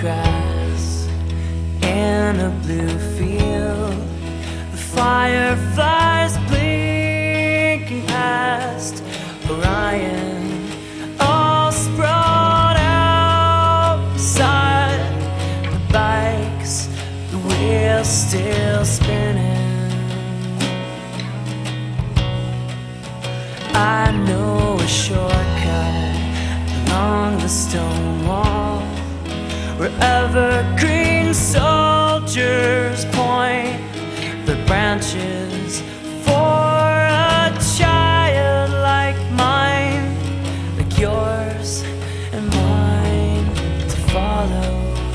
grass in a blue field. The fireflies blinking past Orion, all sprawled out beside the bikes, the wheels still spinning. I evergreen soldiers point the branches for a child like mine, like yours and mine to follow.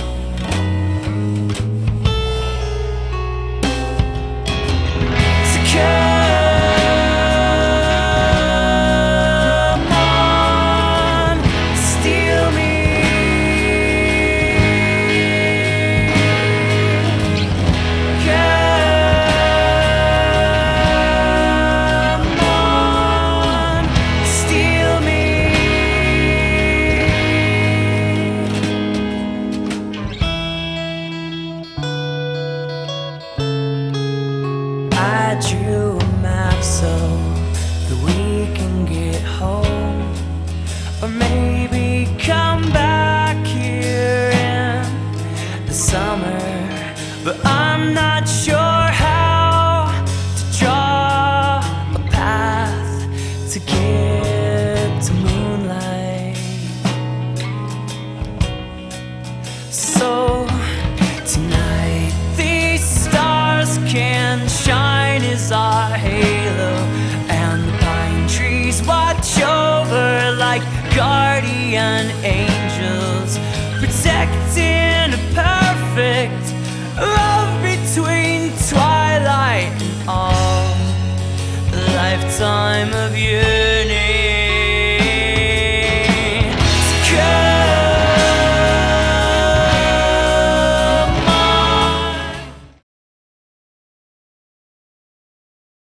I drew a map so that we can get home, or maybe come back here in the summer. But I'm not sure how to draw a path to get to moonlight. Guardian angels, protecting a perfect love between twilight and all lifetime of yearning.